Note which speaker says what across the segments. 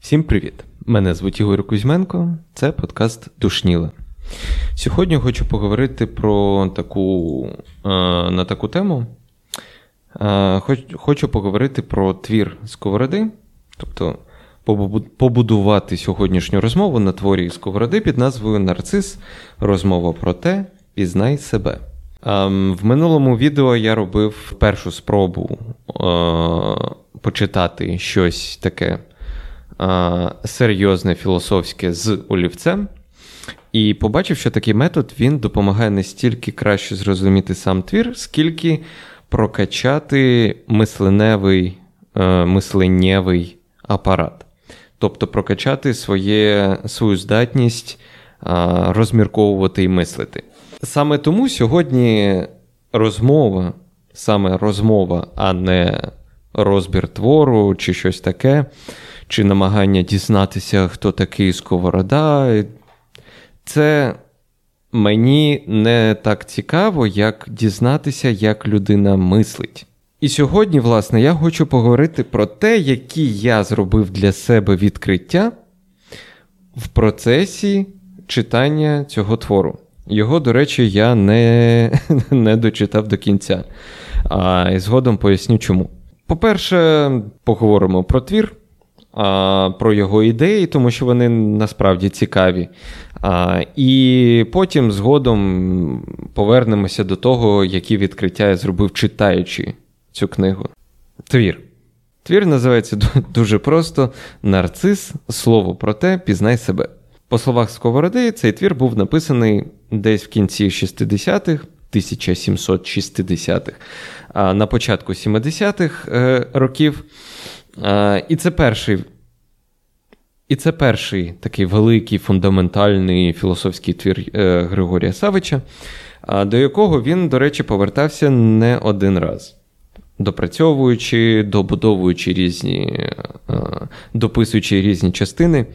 Speaker 1: Всім привіт! Мене звуть Ігор Кузьменко, це подкаст Душніла. Сьогодні хочу поговорити про таку е, на таку тему. Е, хочу поговорити про твір Сковороди, тобто побудувати сьогоднішню розмову на творі Сковороди під назвою Нарцис. Розмова про те, пізнай себе. Ем, в минулому відео я робив першу спробу е, почитати щось таке е, серйозне філософське з олівцем. І побачив, що такий метод він допомагає не стільки краще зрозуміти сам твір, скільки прокачати мисленевий, е, мисленнєвий апарат. Тобто прокачати своє, свою здатність розмірковувати і мислити. Саме тому сьогодні розмова, саме розмова, а не розбір твору чи щось таке, чи намагання дізнатися, хто такий Сковорода. Це мені не так цікаво, як дізнатися, як людина мислить. І сьогодні, власне, я хочу поговорити про те, які я зробив для себе відкриття в процесі читання цього твору. Його, до речі, я не не дочитав до кінця. А, І згодом поясню чому. По-перше, поговоримо про твір, а, про його ідеї, тому що вони насправді цікаві. А, І потім згодом повернемося до того, які відкриття я зробив, читаючи цю книгу. Твір. Твір називається дуже просто Нарцис, слово про те, пізнай себе. По словах Сковороди, цей твір був написаний десь в кінці 60-х, 1760-х, а на початку 70-х е, років. І це перший. І це перший такий великий фундаментальний філософський твір е, Григорія Савича, до якого він, до речі, повертався не один раз, допрацьовуючи, добудовуючи різні, е, дописуючи різні частини.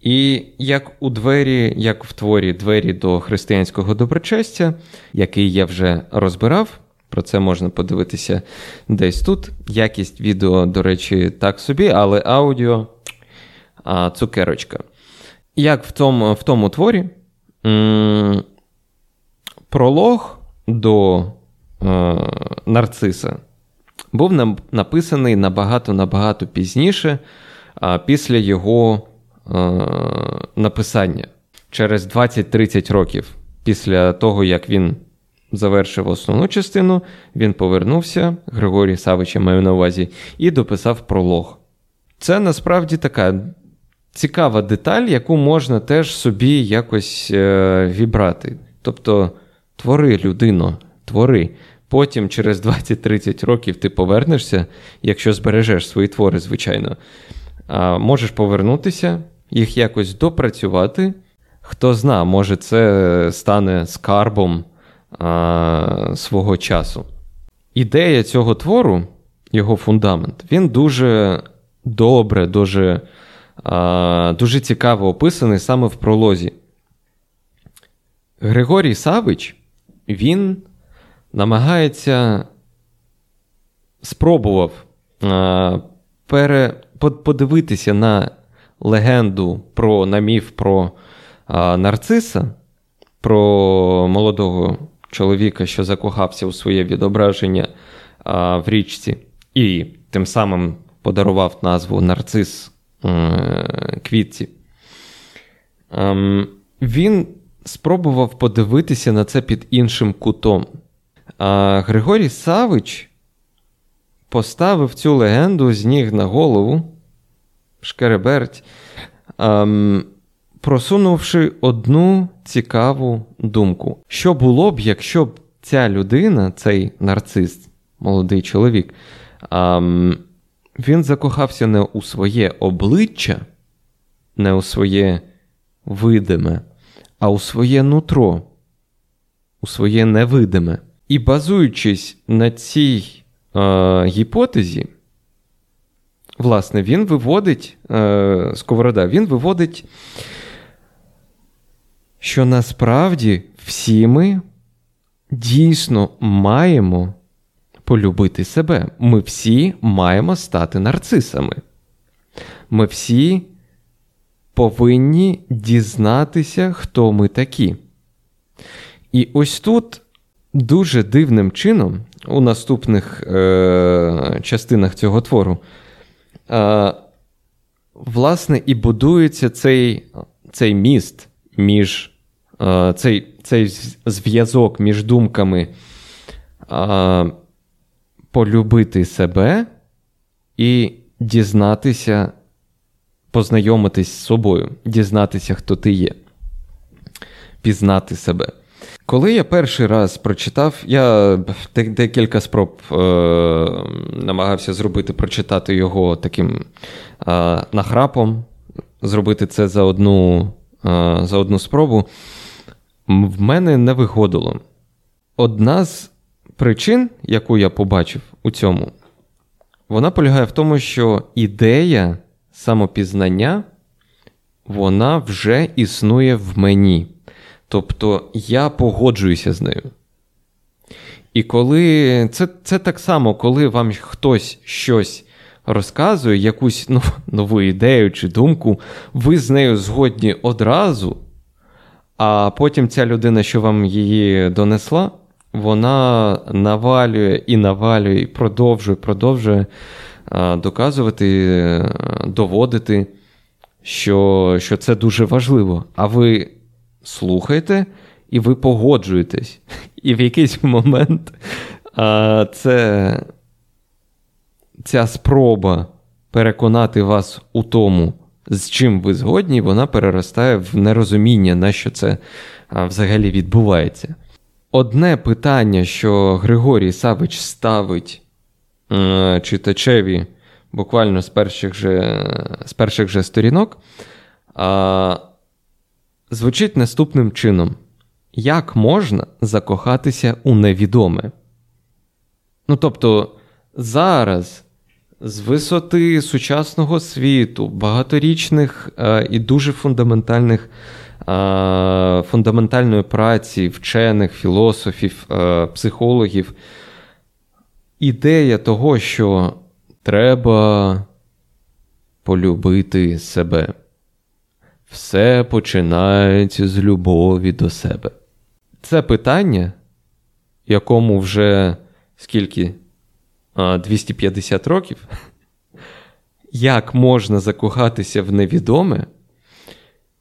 Speaker 1: І як у двері, як в творі двері до християнського доброчестя, який я вже розбирав, про це можна подивитися десь тут. Якість відео, до речі, так собі, але аудіо а, цукерочка. Як в тому в тому творі, м- пролог до е- нарциса був нам написаний набагато-набагато пізніше, а, після його. Е, написання через 20-30 років після того, як він завершив основну частину, він повернувся, Григорій Савича маю на увазі, і дописав пролог. Це насправді така цікава деталь, яку можна теж собі якось е, вібрати. Тобто, твори людино, твори. Потім, через 20-30 років, ти повернешся, якщо збережеш свої твори, звичайно. Можеш повернутися, їх якось допрацювати. Хто зна, може, це стане скарбом а, свого часу. Ідея цього твору, його фундамент, він дуже добре, дуже, а, дуже цікаво описаний саме в пролозі. Григорій Савич, він намагається спробував а, пере, подивитися на легенду про намів про а, нарциса, про молодого чоловіка, що закохався у своє відображення а, в річці, і тим самим подарував назву нарцис е, квітці. Ем, він спробував подивитися на це під іншим кутом. А Григорій Савич поставив цю легенду з ніг на голову шкереберть, ем, просунувши одну цікаву думку. Що було б, якщо б ця людина, цей нарцис, молодий чоловік, ем, він закохався не у своє обличчя, не у своє видиме, а у своє нутро, у своє невидиме. І базуючись на цій е, гіпотезі, власне, він виводить е, Сковорода, він виводить, що насправді всі ми дійсно маємо полюбити себе. Ми всі маємо стати нарцисами. Ми всі повинні дізнатися, хто ми такі. І ось тут дуже дивним чином, у наступних е- частинах цього твору, власне, і будується цей цей міст між е- цей цей зв'язок між думками е- полюбити себе і дізнатися, познайомитись з собою, дізнатися, хто ти є, пізнати себе. Коли я перший раз прочитав, я декілька спроб е, намагався зробити, прочитати його таким е, нахрапом, зробити це за одну, е, за одну спробу, в мене не виходило. Одна з причин, яку я побачив у цьому, вона полягає в тому, що ідея самопізнання, вона вже існує в мені. Тобто я погоджуюся з нею. І коли це це так само, коли вам хтось щось розказує, якусь ну, нову ідею чи думку, ви з нею згодні одразу, а потім ця людина, що вам її донесла, вона навалює і навалює, і продовжує, продовжує доказувати, доводити, що, що це дуже важливо. А ви слухаєте, і ви погоджуєтесь. І в якийсь момент а, це, ця спроба переконати вас у тому, з чим ви згодні, вона переростає в нерозуміння, на що це а, взагалі відбувається. Одне питання, що Григорій Савич ставить а, читачеві буквально з перших же, з перших же сторінок. А, звучить наступним чином: як можна закохатися у невідоме? Ну тобто, зараз з висоти сучасного світу, багаторічних е, і дуже фундаментальних. Е, фундаментальної праці вчених, філософів, е, психологів, ідея того, що треба полюбити себе. Все починається з любові до себе. Це питання, якому вже скільки 250 років, як можна закохатися в невідоме,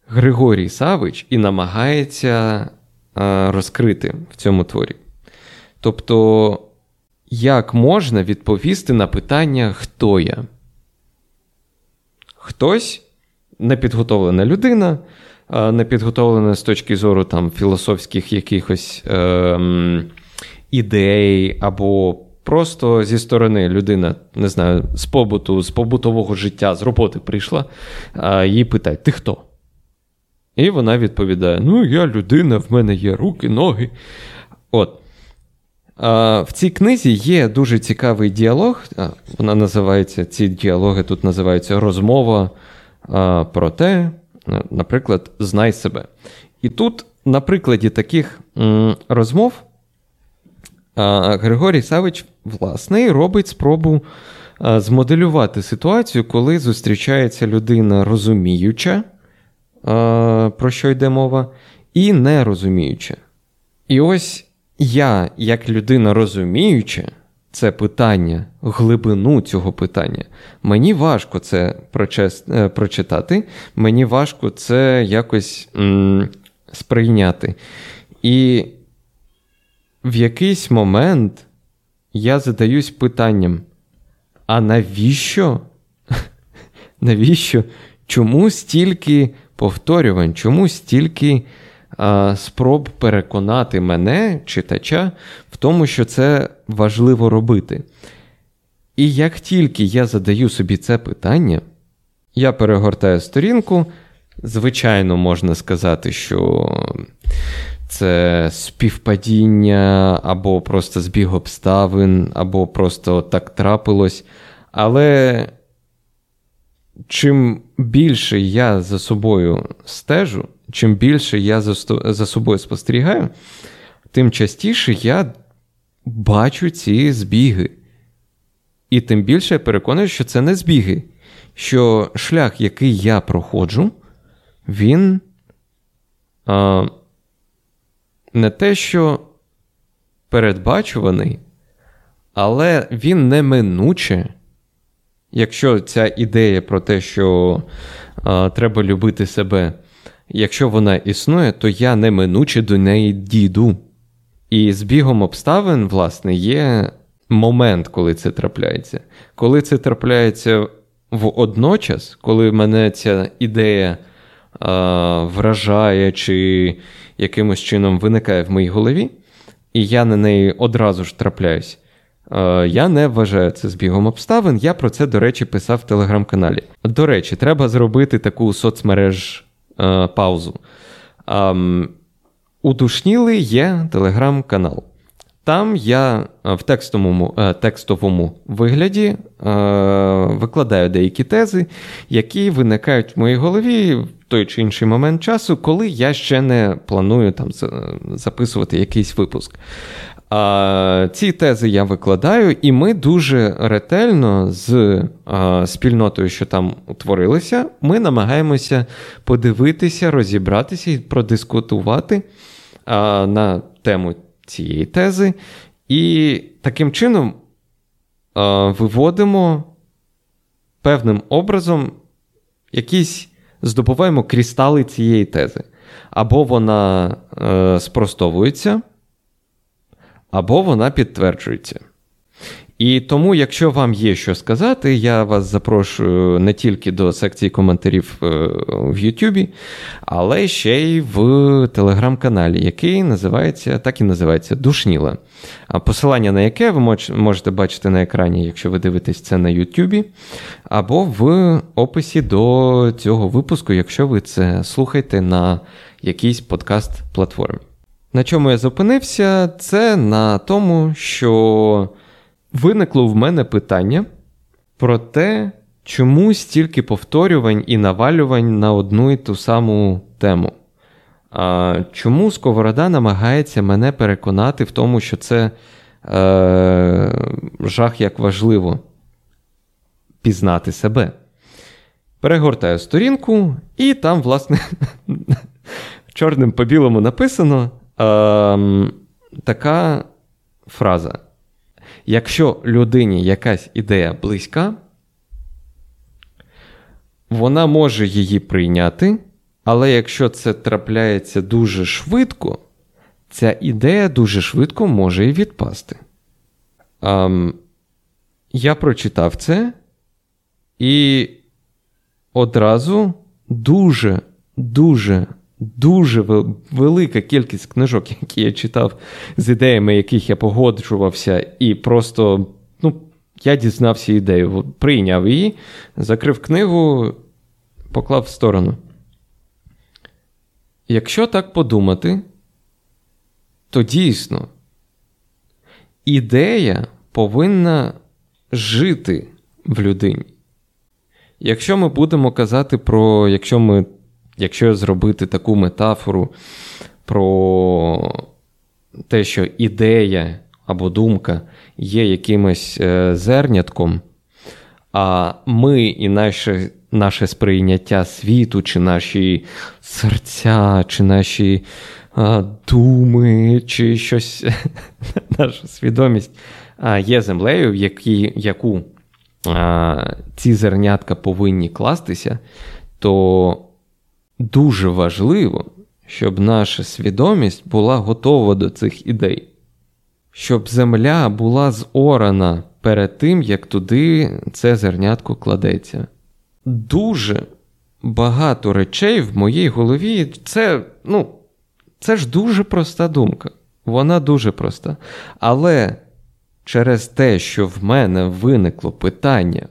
Speaker 1: Григорій Савич і намагається розкрити в цьому творі. Тобто, як можна відповісти на питання, хто я? Хтось непідготовлена людина, непідготовлена з точки зору там філософських якихось е, ідей, або просто зі сторони людина, не знаю, з побуту, з побутового життя, з роботи прийшла, її питають: ти хто? І вона відповідає: Ну, я людина, в мене є руки, ноги. От. В цій книзі є дуже цікавий діалог. Вона називається, ці діалоги тут називаються розмова про те, наприклад, знай себе. І тут, на прикладі таких розмов, Григорій Савич, власне, робить спробу змоделювати ситуацію, коли зустрічається людина розуміюча, про що йде мова, і нерозуміюча. І ось я, як людина розуміюча, це питання, глибину цього питання. Мені важко це е, прочитати, мені важко це якось м- сприйняти. І в якийсь момент я задаюсь питанням: а навіщо? Навіщо? Чому стільки повторювань? Чому стільки спроб переконати мене, читача, в тому, що це важливо робити. І як тільки я задаю собі це питання, я перегортаю сторінку. Звичайно, можна сказати, що це співпадіння, або просто збіг обставин, або просто так трапилось. Але чим більше я за собою стежу, чим більше я за, за собою спостерігаю, тим частіше я бачу ці збіги. І тим більше я переконую, що це не збіги, що шлях, який я проходжу, він а, не те, що передбачуваний, але він неминуче, якщо ця ідея про те, що а, треба любити себе, якщо вона існує, то я неминуче до неї дійду. І з бігом обставин, власне, є момент, коли це трапляється. Коли це трапляється водночас, коли мене ця ідея а, вражає чи якимось чином виникає в моїй голові, і я на неї одразу ж трапляюсь. Я не вважаю це збігом обставин. Я про це, до речі, писав в телеграм-каналі. До речі, треба зробити таку соцмереж е, паузу. Ем, у є телеграм-канал. Там я в текстовому е, текстовому вигляді е, викладаю деякі тези, які виникають в моїй голові в той чи інший момент часу, коли я ще не планую там записувати якийсь випуск. А, Ці тези я викладаю, і ми дуже ретельно з а, спільнотою, що там утворилися, ми намагаємося подивитися, розібратися і продискутувати а, на тему цієї тези, і таким чином а, виводимо певним образом якісь здобуваємо крістали цієї тези. Або вона е, спростовується або вона підтверджується. І тому, якщо вам є що сказати, я вас запрошую не тільки до секції коментарів е, в Ютубі, але ще й в телеграм-каналі, який називається, так і називається Душніла. Посилання на яке ви можете бачити на екрані, якщо ви дивитесь це на Ютубі, або в описі до цього випуску, якщо ви це слухаєте на якійсь подкаст-платформі. На чому я зупинився, це на тому, що виникло в мене питання про те, чому стільки повторювань і навалювань на одну і ту саму тему. А, Чому Сковорода намагається мене переконати в тому, що це е, жах як важливо пізнати себе? Перегортаю сторінку, і там, власне, чорним по білому написано е, така фраза. Якщо людині якась ідея близька, вона може її прийняти, але якщо це трапляється дуже швидко, ця ідея дуже швидко може і відпасти. Ем, я прочитав це і одразу дуже, дуже дуже велика кількість книжок, які я читав, з ідеями, яких я погоджувався, і просто ну, я дізнався ідею, прийняв її, закрив книгу, поклав в сторону. Якщо так подумати, то дійсно ідея повинна жити в людині. Якщо ми будемо казати про, якщо ми якщо зробити таку метафору про те, що ідея або думка є якимось е, зернятком, а ми і наше наше сприйняття світу, чи наші серця, чи наші а, думи, чи щось, наша свідомість а, є землею, в які, яку а, ці зернятка повинні кластися, то дуже важливо, щоб наша свідомість була готова до цих ідей, щоб земля була зорана перед тим, як туди це зернятко кладеться. Дуже багато речей в моїй голові це, ну, це ж дуже проста думка. Вона дуже проста. Але через те, що в мене виникло питання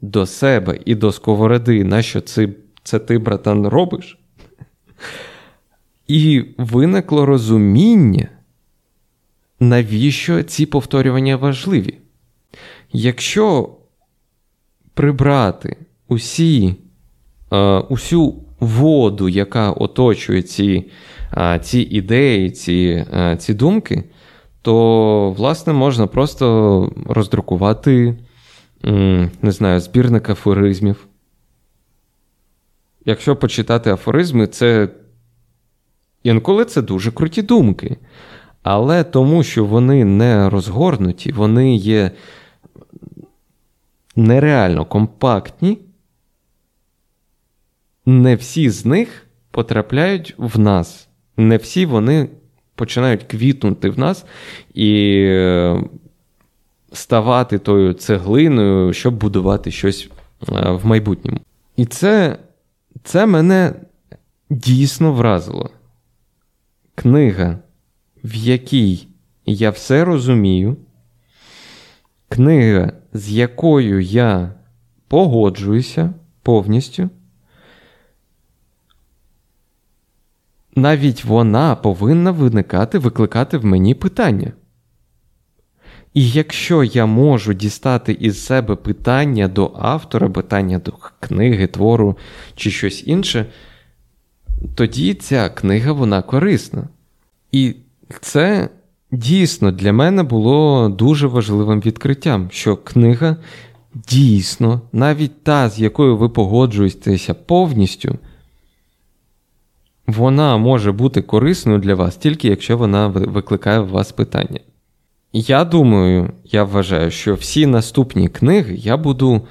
Speaker 1: до себе і до сковороди, на що це це ти, братан, робиш? І виникло розуміння, навіщо ці повторювання важливі. Якщо прибрати усі, е, усю воду, яка оточує ці, е, ці ідеї, ці, е, ці думки, то, власне, можна просто роздрукувати, не знаю, збірник афоризмів. Якщо почитати афоризми, це інколи це дуже круті думки. Але тому, що вони не розгорнуті, вони є нереально компактні, не всі з них потрапляють в нас. Не всі вони починають квітнути в нас і е, ставати тою цеглиною, щоб будувати щось е, в майбутньому. І це, це мене дійсно вразило. Книга, в якій я все розумію, книга, з якою я погоджуюся повністю. навіть вона повинна виникати, викликати в мені питання. І якщо я можу дістати із себе питання до автора, питання до книги, твору чи щось інше, тоді ця книга вона корисна. І це дійсно для мене було дуже важливим відкриттям, що книга дійсно, навіть та, з якою ви погоджуєтеся повністю, вона може бути корисною для вас тільки якщо вона викликає у вас питання. Я думаю, я вважаю, що всі наступні книги я буду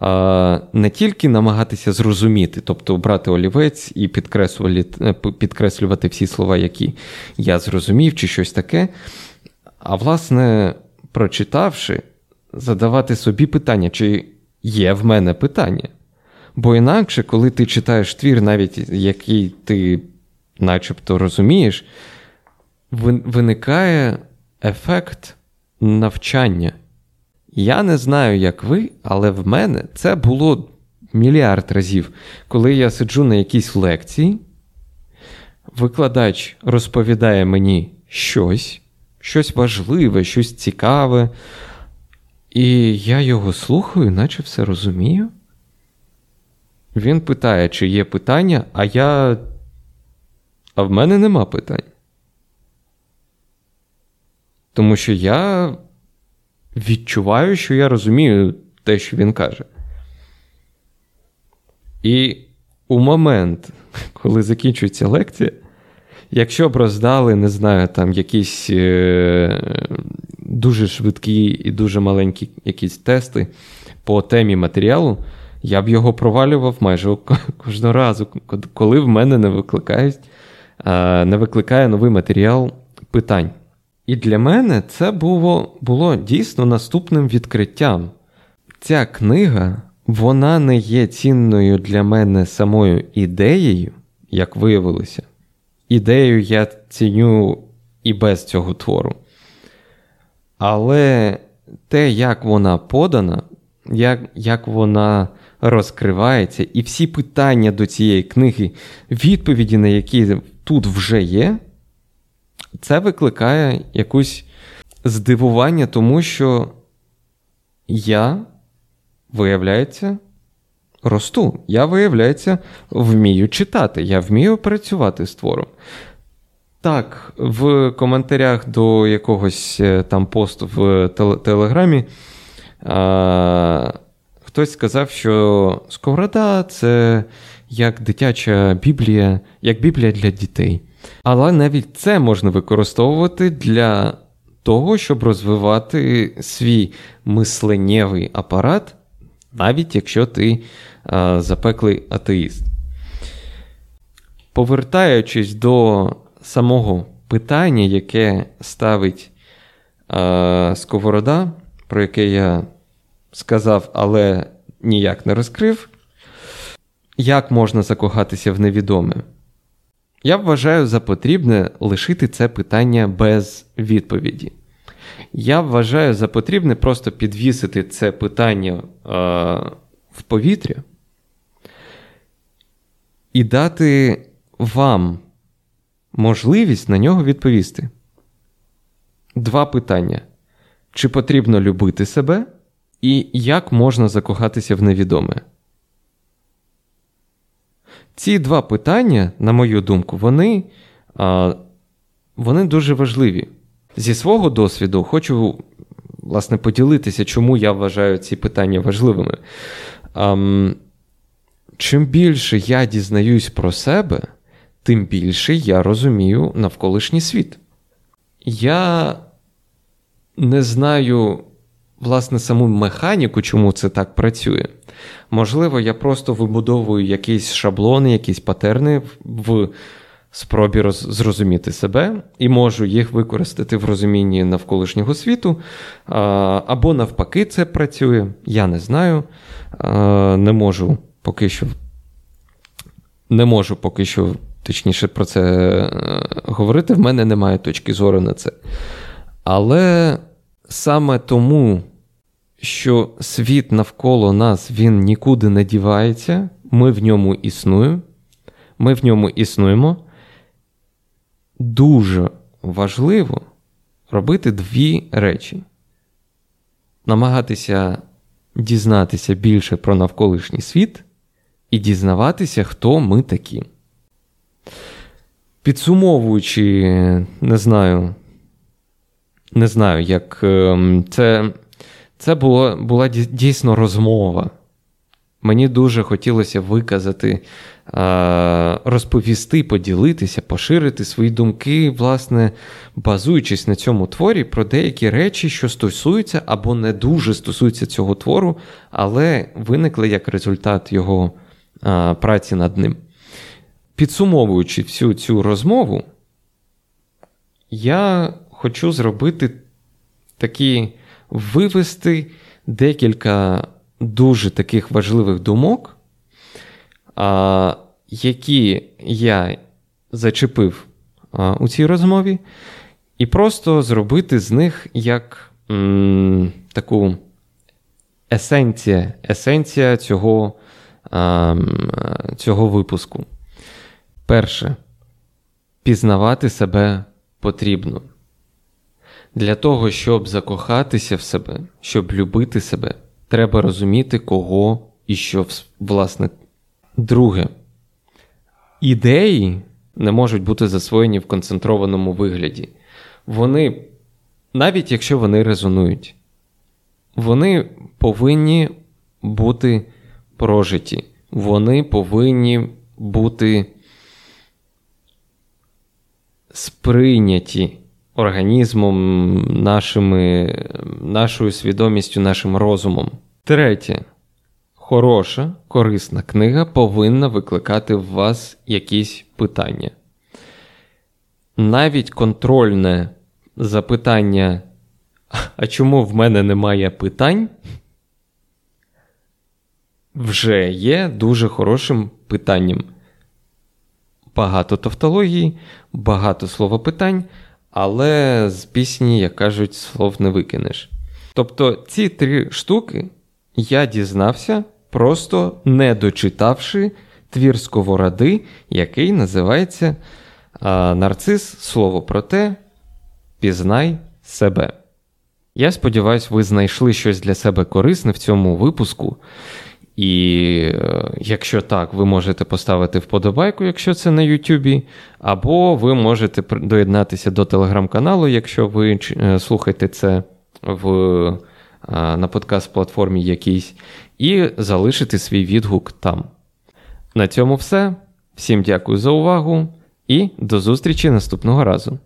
Speaker 1: а, не тільки намагатися зрозуміти, тобто брати олівець і підкреслювати, е, підкреслювати всі слова, які я зрозумів, чи щось таке, а власне, прочитавши, задавати собі питання, чи є в мене питання. Бо інакше, коли ти читаєш твір, навіть який ти начебто розумієш, виникає ефект навчання. Я не знаю, як ви, але в мене це було мільярд разів, коли я сиджу на якійсь лекції, викладач розповідає мені щось, щось важливе, щось цікаве, і я його слухаю, наче все розумію. Він питає, чи є питання, а я. А в мене нема питань. Тому що я відчуваю, що я розумію те, що він каже. І у момент, коли закінчується лекція, якщо б роздали, не знаю, там якісь е- дуже швидкі і дуже маленькі якісь тести по темі матеріалу, я б його провалював майже кожного разу, коли в мене не викликають, не викликає новий матеріал питань. І для мене це було, було дійсно наступним відкриттям. Ця книга, вона не є цінною для мене самою ідеєю, як виявилося. Ідею я ціню і без цього твору. Але те, як вона подана, як, як вона розкривається, і всі питання до цієї книги, відповіді на які тут вже є, це викликає якусь здивування, тому що я, виявляється, росту. Я, виявляється, вмію читати, я вмію працювати з твором. Так, в коментарях до якогось е, там посту в Телеграмі. Хтось сказав, що Сковорода це як дитяча біблія, як біблія для дітей. Але навіть це можна використовувати для того, щоб розвивати свій мисленнєвий апарат, навіть якщо ти а, запеклий атеїст. Повертаючись до самого питання, яке ставить а, Сковорода, про яке я сказав, але ніяк не розкрив. Як можна закохатися в невідоме? Я вважаю за потрібне лишити це питання без відповіді. Я вважаю за потрібне просто підвісити це питання е, в повітря і дати вам можливість на нього відповісти. Два питання: чи потрібно любити себе? І як можна закохатися в невідоме? Ці два питання, на мою думку, вони, вони дуже важливі. Зі свого досвіду хочу власне поділитися, чому я вважаю ці питання важливими. Чим більше я дізнаюсь про себе, тим більше я розумію навколишній світ. Я не знаю, власне, саму механіку, чому це так працює. Можливо, я просто вибудовую якісь шаблони, якісь патерни в спробі роз... зрозуміти себе і можу їх використати в розумінні навколишнього світу. Або навпаки, це працює. Я не знаю. Не можу поки що. Не можу поки що, точніше, про це е, говорити. В мене немає точки зору на це. Але саме тому, що світ навколо нас він нікуди не дівається, ми в ньому існуємо, ми в ньому існуємо. Дуже важливо робити дві речі: намагатися дізнатися більше про навколишній світ і дізнаватися, хто ми такі. Підсумовуючи, не знаю, не знаю, як ем, це це було, була дійсно розмова. Мені дуже хотілося виказати, розповісти, поділитися, поширити свої думки, власне, базуючись на цьому творі, про деякі речі, що стосуються або не дуже стосуються цього твору, але виникли як результат його праці над ним. Підсумовуючи всю цю розмову, я хочу зробити такі вивести декілька дуже таких важливих думок, які я зачепив у цій розмові, і просто зробити з них як м, таку есенція, есенція цього, цього випуску. Перше, пізнавати себе потрібно. Для того, щоб закохатися в себе, щоб любити себе, треба розуміти, кого і що власне. Друге, ідеї не можуть бути засвоєні в концентрованому вигляді. Вони, навіть якщо вони резонують, вони повинні бути прожиті, вони повинні бути сприйняті організмом, нашими, нашою свідомістю, нашим розумом. Третє. Хороша, корисна книга повинна викликати в вас якісь питання. Навіть контрольне запитання, а чому в мене немає питань, вже є дуже хорошим питанням. Багато тавтології, багато словопитань, але з пісні, як кажуть, слов не викинеш. Тобто ці три штуки я дізнався, просто не дочитавши твір Сковороди, який називається Нарцис Слово про те, пізнай себе. Я сподіваюся, ви знайшли щось для себе корисне в цьому випуску. І е, якщо так, ви можете поставити вподобайку, якщо це на Ютубі, або ви можете доєднатися до телеграм-каналу, якщо ви е, слухаєте це в, е, на подкаст-платформі якійсь, і залишити свій відгук там. На цьому все. Всім дякую за увагу і до зустрічі наступного разу.